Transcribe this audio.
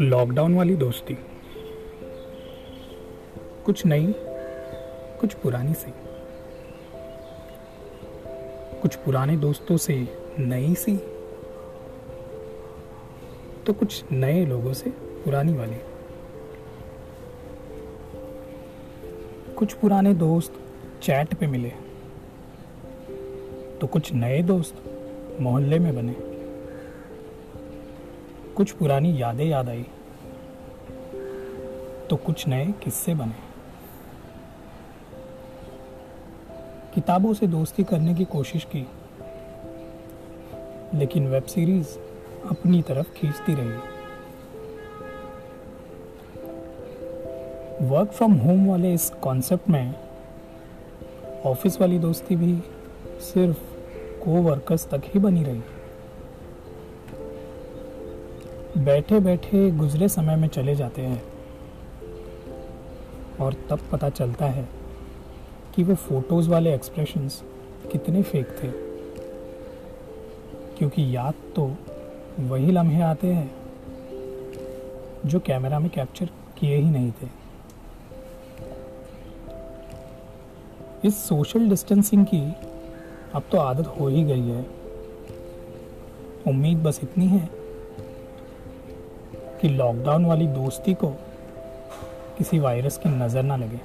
Lockdown वाली दोस्ती। कुछ नई, कुछ पुरानी सी। कुछ पुराने दोस्तों से नई सी तो कुछ नए लोगों से पुरानी वाली। कुछ पुराने दोस्त चैट पे मिले। तो कुछ नए दोस्त मोहल्ले में बने। कुछ पुरानी यादें याद आई तो कुछ नए किस्से बने। किताबों से दोस्ती करने की कोशिश की, लेकिन वेब सीरीज़ अपनी तरफ़ खींचती रही। वर्क फ्रॉम होम वाले इस कॉन्सेप्ट में ऑफ़िस वाली दोस्ती भी सिर्फ़ को वर्कर्स तक ही बनी रही। बैठे बैठे गुजरे समय में चले जाते हैं और तब पता चलता है कि वो फ़ोटोज़ वाले एक्सप्रेशंस कितने फेक थे। क्योंकि याद तो वही लम्हे आते हैं जो कैमरा में कैप्चर किए ही नहीं थे। इस सोशल डिस्टेंसिंग की अब तो आदत हो ही गई है। उम्मीद बस इतनी है कि लॉकडाउन वाली दोस्ती को किसी वायरस की नज़र ना लगे।